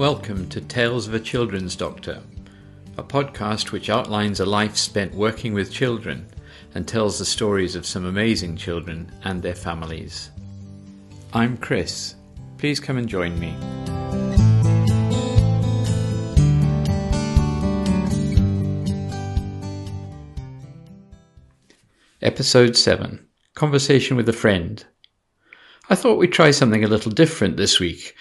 Welcome to Tales of a Children's Doctor, a podcast which outlines a life spent working with children and tells the stories of some amazing children and their families. I'm Chris. Please come and join me. Episode 7 Conversation with a Friend. I thought we'd try something a little different this week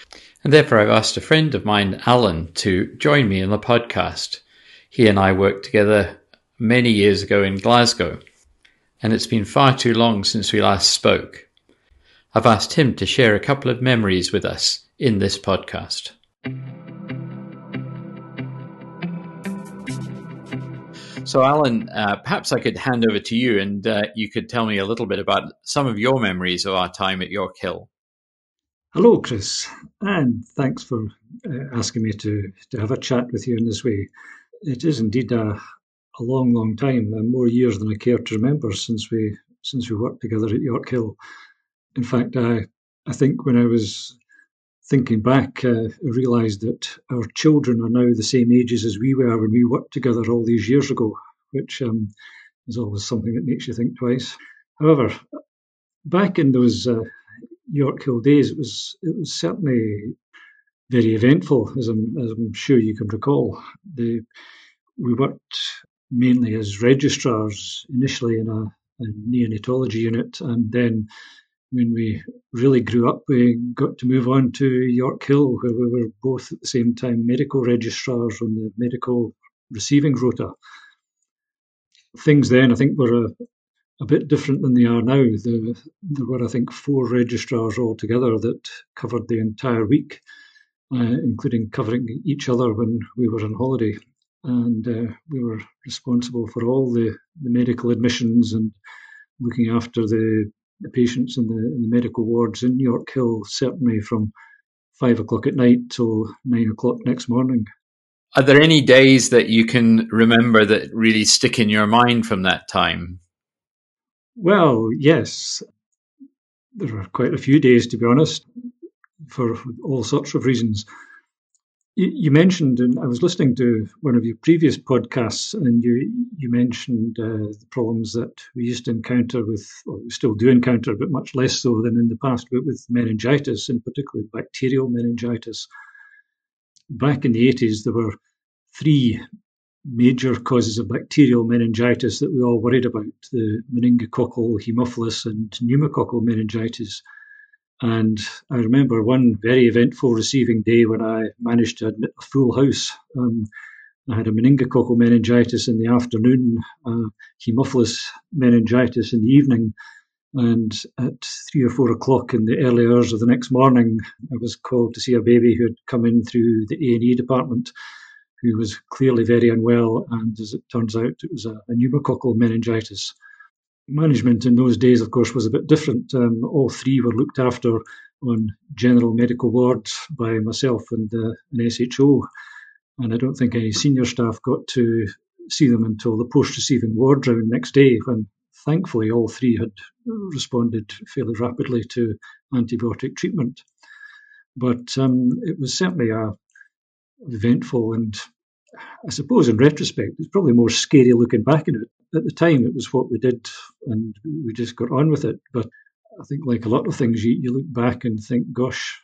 and therefore, I've asked a friend of mine, Alan, to join me in the podcast. He and I worked together many years ago in Glasgow, and it's been far too long since we last spoke. I've asked him to share a couple of memories with us in this podcast. So, Alan, uh, perhaps I could hand over to you and uh, you could tell me a little bit about some of your memories of our time at Yorkhill. Hello, Chris, and thanks for uh, asking me to, to have a chat with you in this way. It is indeed a, a long, long time, and more years than I care to remember since we since we worked together at Yorkhill. In fact, I I think when I was thinking back, uh, I realised that our children are now the same ages as we were when we worked together all these years ago, which um, is always something that makes you think twice. However, back in those uh, Yorkhill days, it was it was certainly very eventful, as I'm, as I'm sure you can recall. The, we worked mainly as registrars initially in a, a neonatology unit, and then when we really grew up, we got to move on to Yorkhill, where we were both at the same time medical registrars on the medical receiving rota. Things then, I think, were a, a bit different than they are now. The, there were, I think, four registrars altogether that covered the entire week, uh, including covering each other when we were on holiday. And uh, we were responsible for all the, the, medical admissions and looking after the, the patients in the, in the medical wards in New York Hill, certainly from five o'clock at night till nine o'clock next morning. Are there any days that you can remember that really stick in your mind from that time? Well, yes. There are quite a few days, to be honest, for all sorts of reasons. You, mentioned, and I was listening to one of your previous podcasts, and you you mentioned uh, the problems that we used to encounter with, or we still do encounter, but much less so than in the past, but with meningitis, and particularly bacterial meningitis. Back in the 80s, there were three major causes of bacterial meningitis that we all worried about the meningococcal, haemophilus, and pneumococcal meningitis. And I remember one very eventful receiving day when I managed to admit a full house. Um, I had a meningococcal meningitis in the afternoon, uh, haemophilus meningitis in the evening, and at three or four o'clock in the early hours of the next morning, I was called to see a baby who had come in through the A and E department who was clearly very unwell, and as it turns out, it was a, a pneumococcal meningitis. Management in those days, of course, was a bit different. Um, all three were looked after on general medical wards by myself and uh, an SHO, and I don't think any senior staff got to see them until the post-receiving ward round next day, when thankfully all three had responded fairly rapidly to antibiotic treatment. But um, it was certainly a, eventful and I suppose in retrospect, it's probably more scary looking back at it. At the time, it was what we did and we just got on with it. But I think, like a lot of things, you, you look back and think, gosh,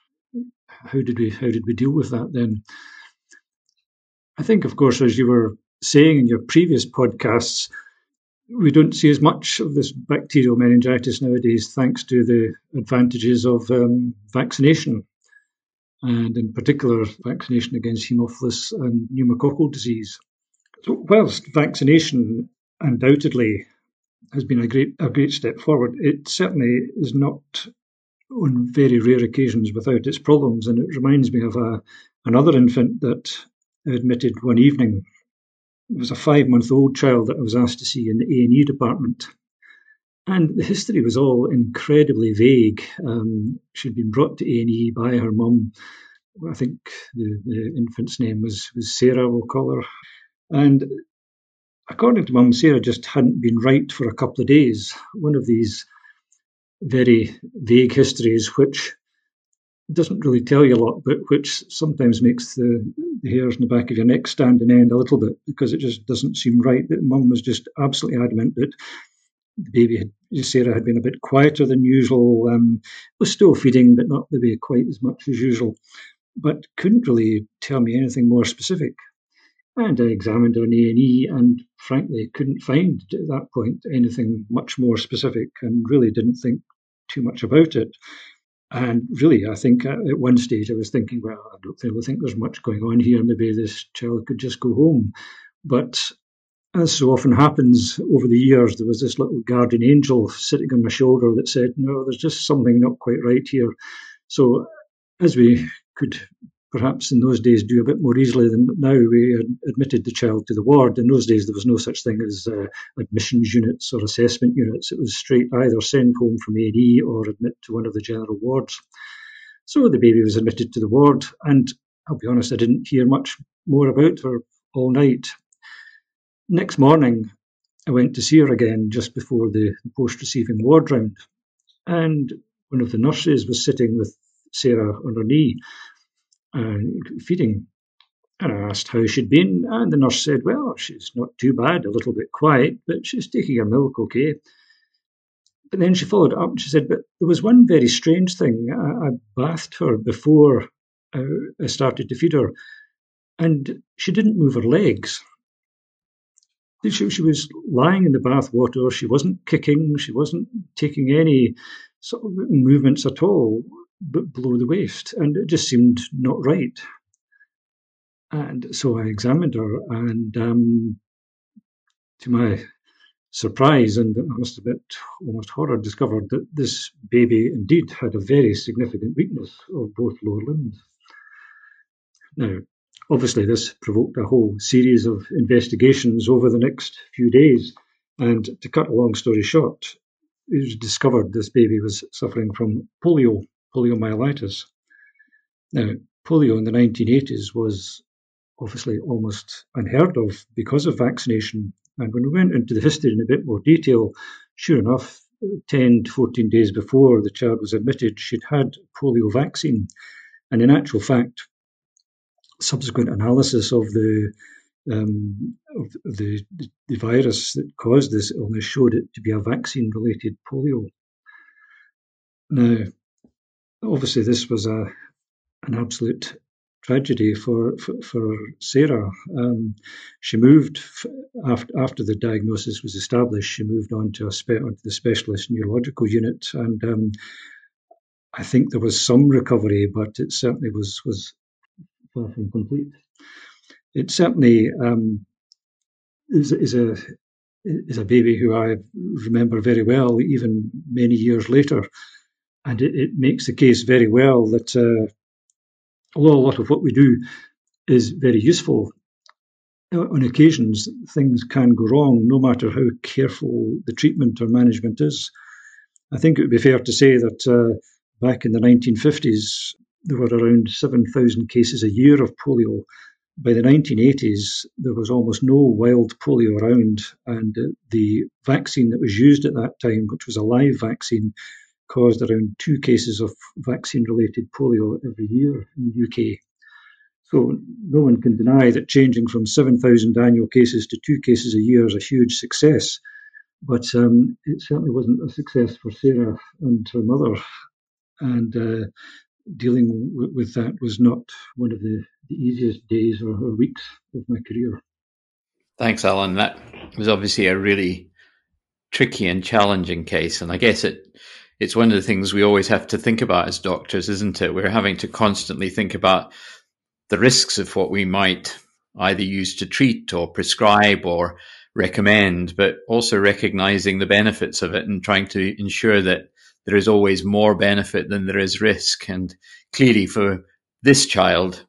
how did we how did we deal with that then? I think, of course, as you were saying in your previous podcasts, we don't see as much of this bacterial meningitis nowadays, thanks to the advantages of um, vaccination and in particular vaccination against haemophilus and pneumococcal disease. So, whilst vaccination undoubtedly has been a great a great step forward, it certainly is not on very rare occasions without its problems. And it reminds me of a, another infant that I admitted one evening. It was a five month old child that I was asked to see in the A and E department. And the history was all incredibly vague. Um, she'd been brought to A&E by her mum. I think the, the, infant's name was, was Sarah, we'll call her. And according to mum, Sarah just hadn't been right for a couple of days. One of these very vague histories, which doesn't really tell you a lot, but which sometimes makes the, the hairs on the back of your neck stand on end a little bit because it just doesn't seem right. That mum was just absolutely adamant that the baby, had, Sarah, had been a bit quieter than usual, um, was still feeding, but not maybe quite as much as usual, but couldn't really tell me anything more specific. And I examined her in A&E and frankly couldn't find at that point anything much more specific and really didn't think too much about it. And really, I think at one stage I was thinking, well, I don't think there's much going on here. Maybe this child could just go home. But as so often happens over the years, there was this little guardian angel sitting on my shoulder that said, no, there's just something not quite right here. So as we could perhaps in those days do a bit more easily than now. We admitted the child to the ward. In those days, there was no such thing as uh, admissions units or assessment units. It was straight either send home from A&E or admit to one of the general wards. So the baby was admitted to the ward, and I'll be honest, I didn't hear much more about her all night. Next morning, I went to see her again just before the, post receiving ward round, and one of the nurses was sitting with Sarah on her knee uh, feeding. And I asked how she'd been, and the nurse said, Well, she's not too bad, a little bit quiet, but she's taking her milk okay. But then she followed up and she said, But there was one very strange thing. I, I bathed her before uh, I started to feed her, and she didn't move her legs. She, she was lying in the bath water, she wasn't kicking, she wasn't taking any sort of movements at all but below the waist, and it just seemed not right. And so I examined her, and um, to my surprise and almost a bit almost horror, discovered that this baby indeed had a very significant weakness of both lower limbs. Now, obviously, this provoked a whole series of investigations over the next few days. And to cut a long story short, it was discovered this baby was suffering from polio poliomyelitis. Now, polio in the 1980s was obviously almost unheard of because of vaccination. And when we went into the history in a bit more detail, sure enough, 10 to 14 days before the child was admitted, she'd had polio vaccine. And in actual fact, subsequent analysis of the um, of the, the virus that caused this illness showed it to be a vaccine related polio. Now, obviously this was a an absolute tragedy for for, for Sarah. Um, she moved after after the diagnosis was established. She moved on to a spe- onto the specialist neurological unit, and um, I think there was some recovery, but it certainly was was far from complete. It certainly um, is, is a is a baby who I remember very well, even many years later and it, it, makes the case very well that uh, although a lot of what we do is very useful, on occasions things can go wrong, no matter how careful the treatment or management is. I think it would be fair to say that uh, back in the 1950s, there were around 7,000 cases a year of polio. By the 1980s, there was almost no wild polio around, and the vaccine that was used at that time, which was a live vaccine, caused around two cases of vaccine related polio every year in the UK. So no one can deny that changing from 7,000 annual cases to two cases a year is a huge success. But um, it certainly wasn't a success for Sarah and her mother. And uh, dealing w- with that was not one of the, the easiest days or, or weeks of my career. Thanks, Alan. That was obviously a really tricky and challenging case. And I guess it it's one of the things we always have to think about as doctors, isn't it? We're having to constantly think about the risks of what we might either use to treat or prescribe or recommend, but also recognizing the benefits of it and trying to ensure that there is always more benefit than there is risk. And clearly, for this child,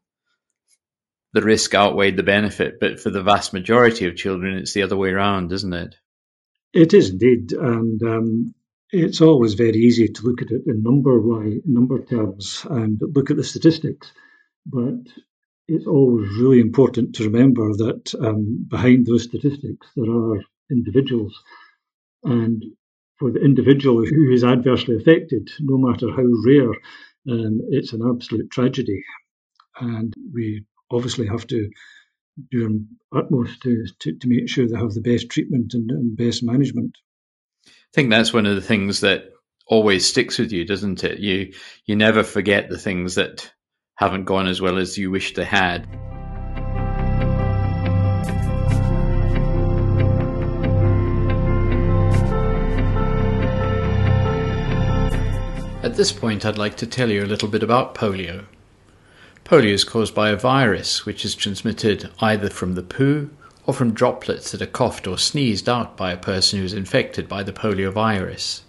the risk outweighed the benefit, but for the vast majority of children, it's the other way around, isn't it? It is indeed. And um, it's always very easy to look at it in number number terms and look at the statistics, but it's always really important to remember that um, behind those statistics there are individuals, and for the individual who is adversely affected, no matter how rare um, it's an absolute tragedy. And we obviously have to do our utmost to, to, to make sure they have the best treatment and, and best management. I think that's one of the things that always sticks with you, doesn't it? You you never forget the things that haven't gone as well as you wish they had. At this point, I'd like to tell you a little bit about polio. Polio is caused by a virus which is transmitted either from the poo or from droplets that are coughed or sneezed out by a person who is infected by the polio virus.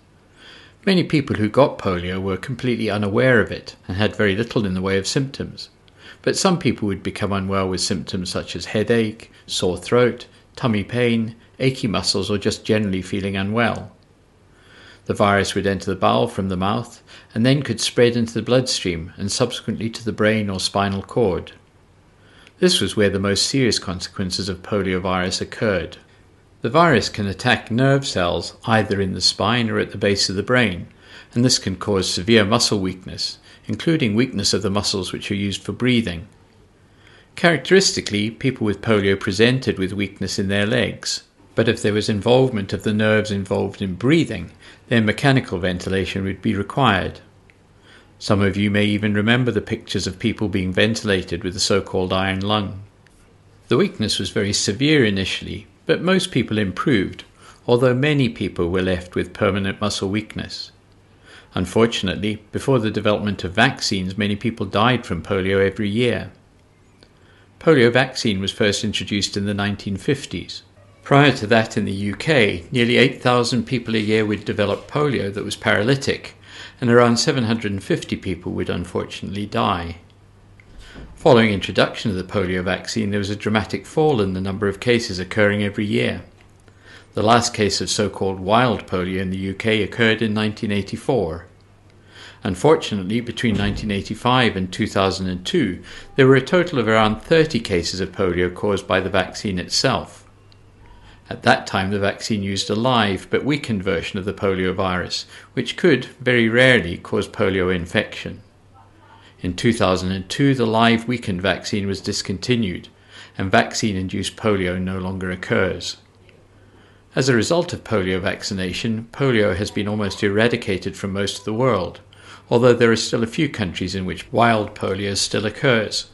Many people who got polio were completely unaware of it and had very little in the way of symptoms. But some people would become unwell with symptoms such as headache, sore throat, tummy pain, achy muscles, or just generally feeling unwell. The virus would enter the bowel from the mouth and then could spread into the bloodstream and subsequently to the brain or spinal cord. This was where the most serious consequences of poliovirus occurred. The virus can attack nerve cells either in the spine or at the base of the brain, and this can cause severe muscle weakness, including weakness of the muscles which are used for breathing. Characteristically, people with polio presented with weakness in their legs, but if there was involvement of the nerves involved in breathing, then mechanical ventilation would be required. Some of you may even remember the pictures of people being ventilated with the so called iron lung. The weakness was very severe initially, but most people improved, although many people were left with permanent muscle weakness. Unfortunately, before the development of vaccines, many people died from polio every year. Polio vaccine was first introduced in the 1950s. Prior to that, in the UK, nearly 8,000 people a year would develop polio that was paralytic, and around 750 people would unfortunately die. Following introduction of the polio vaccine, there was a dramatic fall in the number of cases occurring every year. The last case of so called wild polio in the UK occurred in 1984. Unfortunately, between 1985 and 2002, there were a total of around 30 cases of polio caused by the vaccine itself. At that time, the vaccine used a live but weakened version of the polio virus, which could, very rarely, cause polio infection. In 2002, the live weakened vaccine was discontinued, and vaccine induced polio no longer occurs. As a result of polio vaccination, polio has been almost eradicated from most of the world, although there are still a few countries in which wild polio still occurs.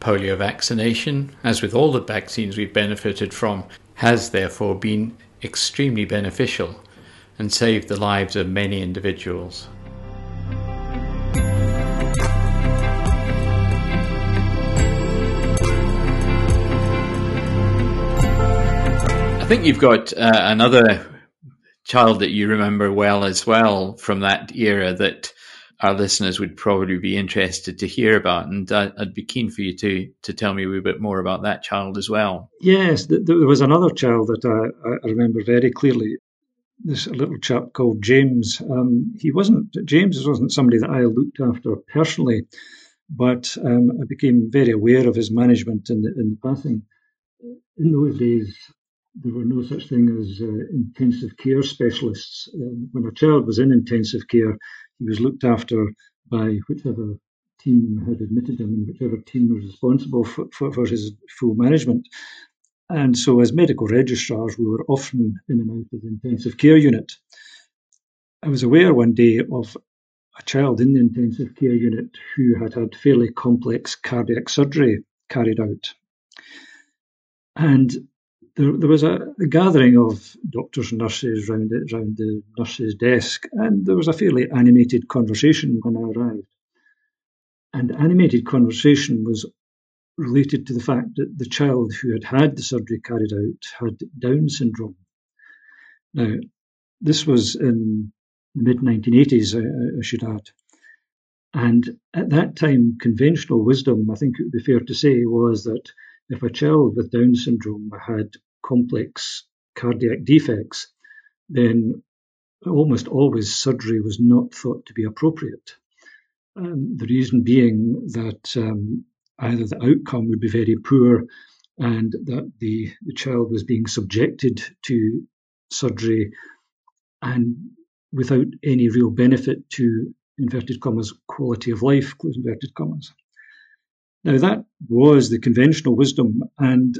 Polio vaccination, as with all the vaccines we've benefited from, has therefore been extremely beneficial and saved the lives of many individuals. I think you've got uh, another child that you remember well as well from that era that our listeners would probably be interested to hear about, and uh, I'd be keen for you to to tell me a wee bit more about that child as well. Yes, there was another child that I, I remember very clearly. This little chap called James. Um, he wasn't James wasn't somebody that I looked after personally, but um, I became very aware of his management in the in the passing. In those days, there were no such thing as uh, intensive care specialists. Um, when a child was in intensive care, he was looked after by whichever team had admitted him and whichever team was responsible for, for, for his full management. And so, as medical registrars, we were often in and out of the intensive care unit. I was aware one day of a child in the intensive care unit who had had fairly complex cardiac surgery carried out. And there, there was a, gathering of doctors and nurses round, it, round the nurse's desk, and there was a fairly animated conversation when I arrived. And animated conversation was related to the fact that the child who had had the surgery carried out had Down syndrome. Now, this was in the mid 1980s, I, I should add. And at that time, conventional wisdom, I think it would be fair to say, was that if a child with Down syndrome had complex cardiac defects, then almost always surgery was not thought to be appropriate. Um, the reason being that um, either the outcome would be very poor and that the, the child was being subjected to surgery and without any real benefit to inverted commas, quality of life, close inverted commas. Now, that was the conventional wisdom, and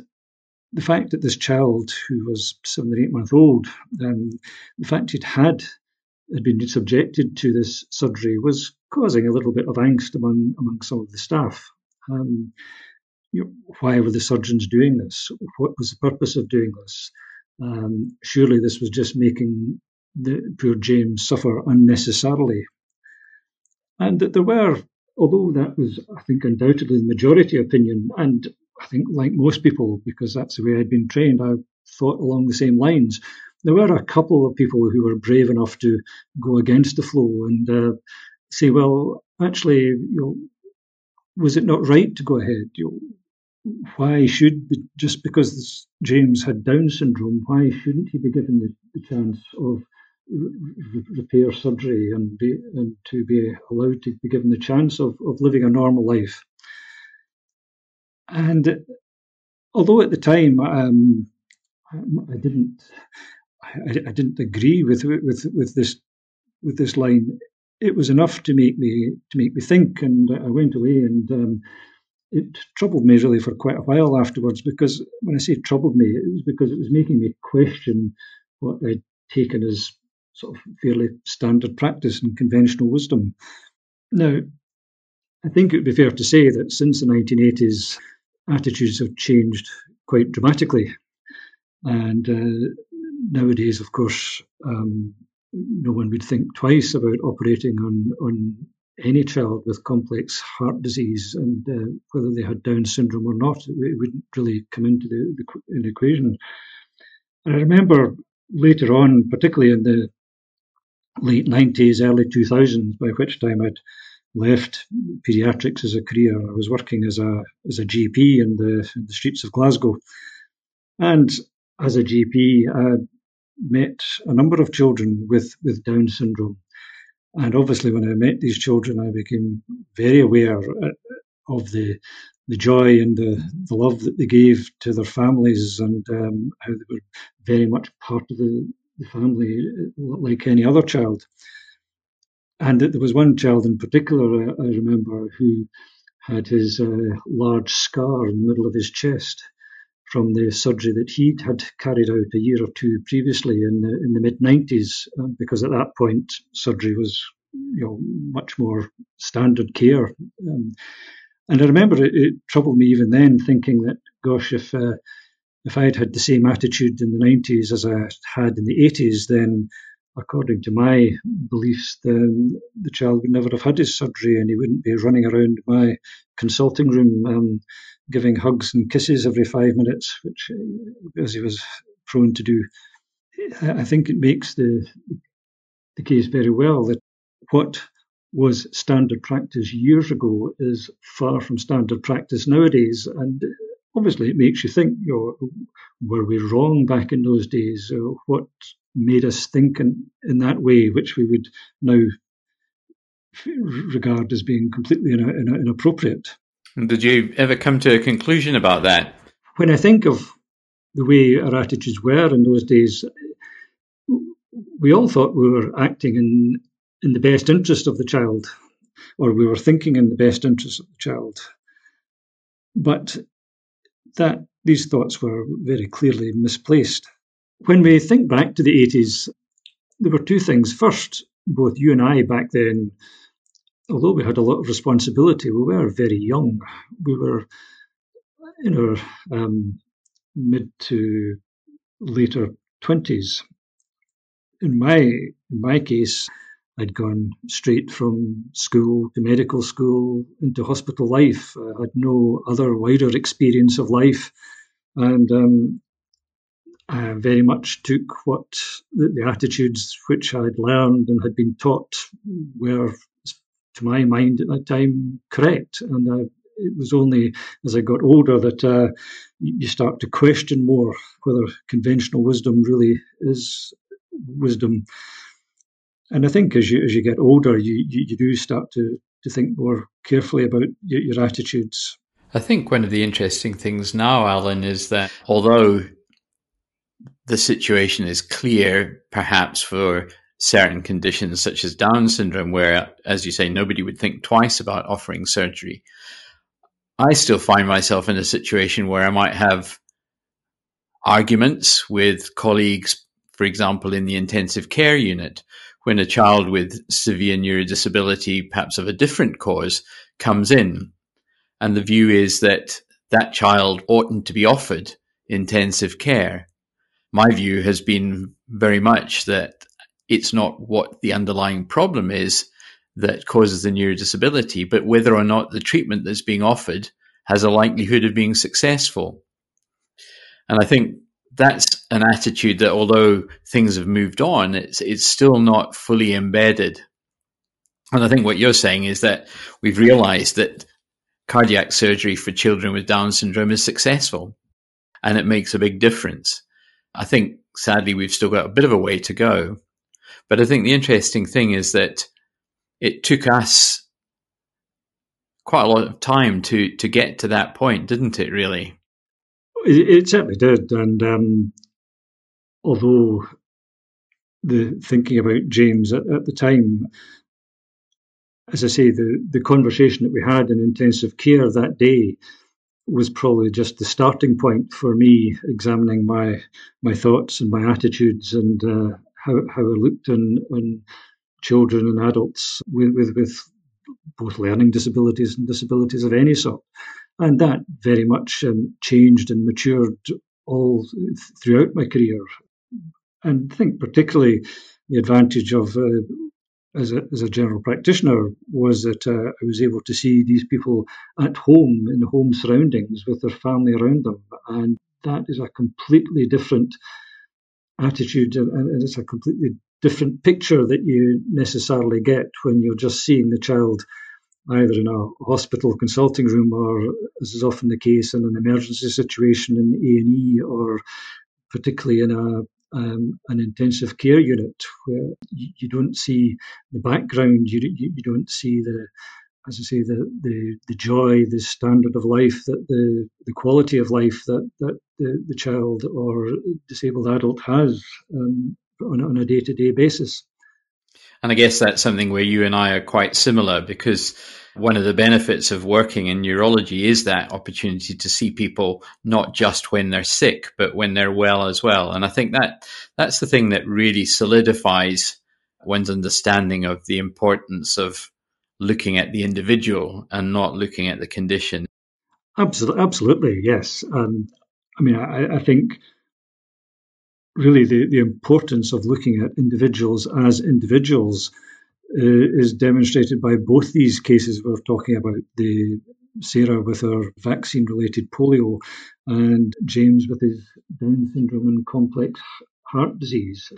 the fact that this child, who was seven or eight months old, um, the fact he'd had had been subjected to this surgery was causing a little bit of angst among among some of the staff. Um, you know, why were the surgeons doing this? What was the purpose of doing this? Um, surely this was just making the poor James suffer unnecessarily. And that there were, although that was, I think, undoubtedly the majority opinion, and I think, like most people, because that's the way I'd been trained, I thought along the same lines. There were a couple of people who were brave enough to go against the flow and uh, say, well, actually, you know, was it not right to go ahead? You know, why should just because James had Down syndrome, why shouldn't he be given the, the chance of repair surgery and be and to be allowed to be given the chance of, of living a normal life? And although at the time um, I didn't, I, I, didn't agree with with with this with this line. It was enough to make me to make me think, and I went away, and um, it troubled me really for quite a while afterwards. Because when I say troubled me, it was because it was making me question what I'd taken as sort of fairly standard practice and conventional wisdom. Now, I think it would be fair to say that since the 1980s, attitudes have changed quite dramatically. And uh, nowadays, of course, um, no one would think twice about operating on, on any child with complex heart disease and uh, whether they had Down syndrome or not. It wouldn't really come into the, the, the equation. And I remember later on, particularly in the late 90s, early 2000s, by which time I'd left paediatrics as a career. I was working as a as a GP in the, in the streets of Glasgow, and as a GP, I met a number of children with with Down syndrome, and obviously, when I met these children, I became very aware uh, of the the joy and the, the love that they gave to their families, and um, how they were very much part of the, the family, like any other child. And there was one child in particular I remember who had his uh, large scar in the middle of his chest from the surgery that he'd had carried out a year or two previously in the, in the mid 90s, uh, because at that point surgery was you know much more standard care. Um, and I remember it, it, troubled me even then, thinking that, gosh, if uh, if I'd had the same attitude in the 90s as I had in the 80s, then according to my beliefs, the, the child would never have had his surgery and he wouldn't be running around my consulting room um, giving hugs and kisses every five minutes, which uh, as he was prone to do. I think it makes the the case very well that what was standard practice years ago is far from standard practice nowadays, and obviously it makes you think, you know, were we wrong back in those days? What made us think in, in that way, which we would now regard as being completely inappropriate. Did you ever come to a conclusion about that? When I think of the way our attitudes were in those days, we all thought we were acting in in the best interest of the child, or we were thinking in the best interest of the child. But that these thoughts were very clearly misplaced. When we think back to the 80s, there were two things. First, both you and I back then, although we had a lot of responsibility, we were very young. We were in our um, mid to later 20s. In my, in my case, I'd gone straight from school to medical school into hospital life. I had no other wider experience of life. And um, I very much took what the, the, attitudes which I'd learned and had been taught were, to my mind at that time, correct. And I, it was only as I got older that uh, you start to question more whether conventional wisdom really is wisdom. And I think as you as you get older, you, you, you do start to, to think more carefully about your, your attitudes. I think one of the interesting things now, Alan, is that although the situation is clear, perhaps for certain conditions such as Down syndrome, where, as you say, nobody would think twice about offering surgery. I still find myself in a situation where I might have arguments with colleagues, for example, in the intensive care unit, when a child with severe neurodisability, perhaps of a different cause, comes in. And the view is that that child oughtn't to be offered intensive care. My view has been very much that it's not what the underlying problem is that causes the neurodisability, but whether or not the treatment that's being offered has a likelihood of being successful. And I think that's an attitude that although things have moved on, it's it's still not fully embedded. And I think what you're saying is that we've realized that cardiac surgery for children with Down syndrome is successful and it makes a big difference. I think sadly we've still got a bit of a way to go. But I think the interesting thing is that it took us quite a lot of time to to get to that point, didn't it? Really, it, it certainly did. And um, although the thinking about James at, at the time, as I say, the the conversation that we had in intensive care that day was probably just the starting point for me examining my my thoughts and my attitudes and uh, how how I looked on on children and adults with, with with both learning disabilities and disabilities of any sort, and that very much um, changed and matured all throughout my career. And I think particularly the advantage of uh, as a, as a general practitioner was that uh, I was able to see these people at home in the home surroundings with their family around them, and that is a completely different attitude, and, and it's a completely different picture that you necessarily get when you're just seeing the child either in a hospital consulting room or, as is often the case, in an emergency situation in A and E, or particularly in a um, an intensive care unit where you, don't see the background, you, you, you don't see the as I say, the, the, the joy, the standard of life, that the, the quality of life that, that the, the child or disabled adult has um, on, on a day to day basis. And I guess that's something where you and I are quite similar because one of the benefits of working in neurology is that opportunity to see people not just when they're sick, but when they're well as well. And I think that that's the thing that really solidifies one's understanding of the importance of looking at the individual and not looking at the condition. Absolutely, absolutely, yes. Um, I mean, I, I think really the, the importance of looking at individuals as individuals uh, is demonstrated by both these cases we're talking about the Sarah with her vaccine related polio and James with his Down syndrome and complex heart disease.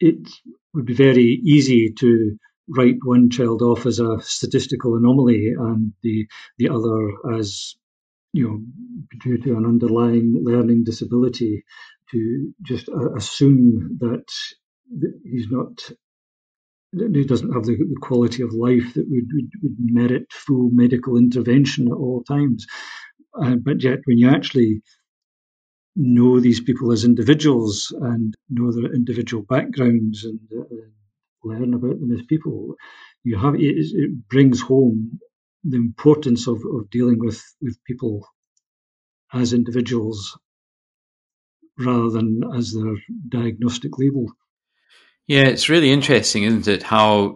It would be very easy to write one child off as a statistical anomaly and the the other as you know due to an underlying learning disability to just uh, assume that he's not he doesn't have the, the quality of life that would, would, would, merit full medical intervention at all times. Uh, but yet, when you actually know these people as individuals and know their individual backgrounds and uh, learn about them as people, you have it, it brings home the importance of, of dealing with, with people as individuals rather than as their diagnostic label. Yeah, it's really interesting, isn't it? How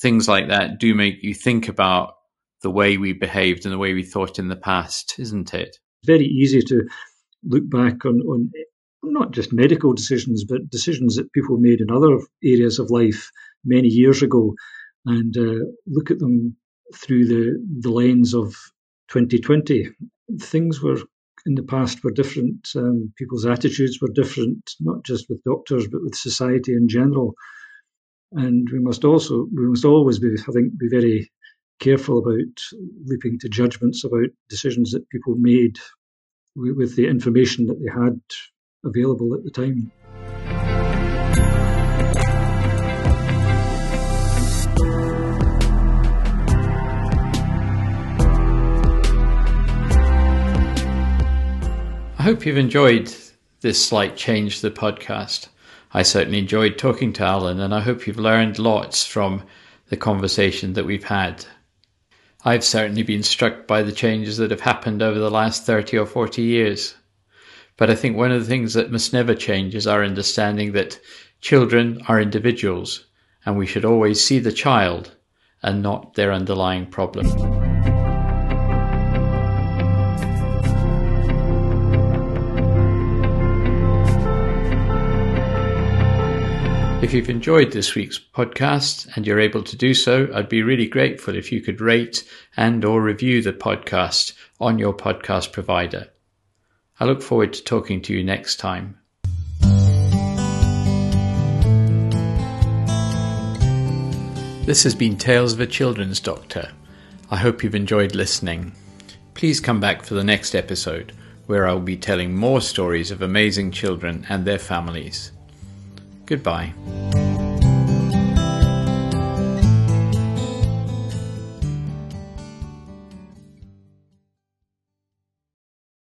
things like that do make you think about the way we behaved and the way we thought in the past, isn't it? It's very easy to look back on, on not just medical decisions, but decisions that people made in other areas of life many years ago and uh, look at them through the, the lens of 2020. Things were in the past were different. Um, people's attitudes were different, not just with doctors, but with society in general. And we must also, we must always be, I think, be very careful about leaping to judgments about decisions that people made with, with the information that they had available at the time. Hope you've enjoyed this slight change to the podcast. I certainly enjoyed talking to Alan, and I hope you've learned lots from the conversation that we've had. I've certainly been struck by the changes that have happened over the last 30 or 40 years. But I think one of the things that must never change is our understanding that children are individuals and we should always see the child and not their underlying problem. If you've enjoyed this week's podcast and you're able to do so, I'd be really grateful if you could rate and or review the podcast on your podcast provider. I look forward to talking to you next time. This has been Tales of a Children's Doctor. I hope you've enjoyed listening. Please come back for the next episode where I'll be telling more stories of amazing children and their families. Goodbye.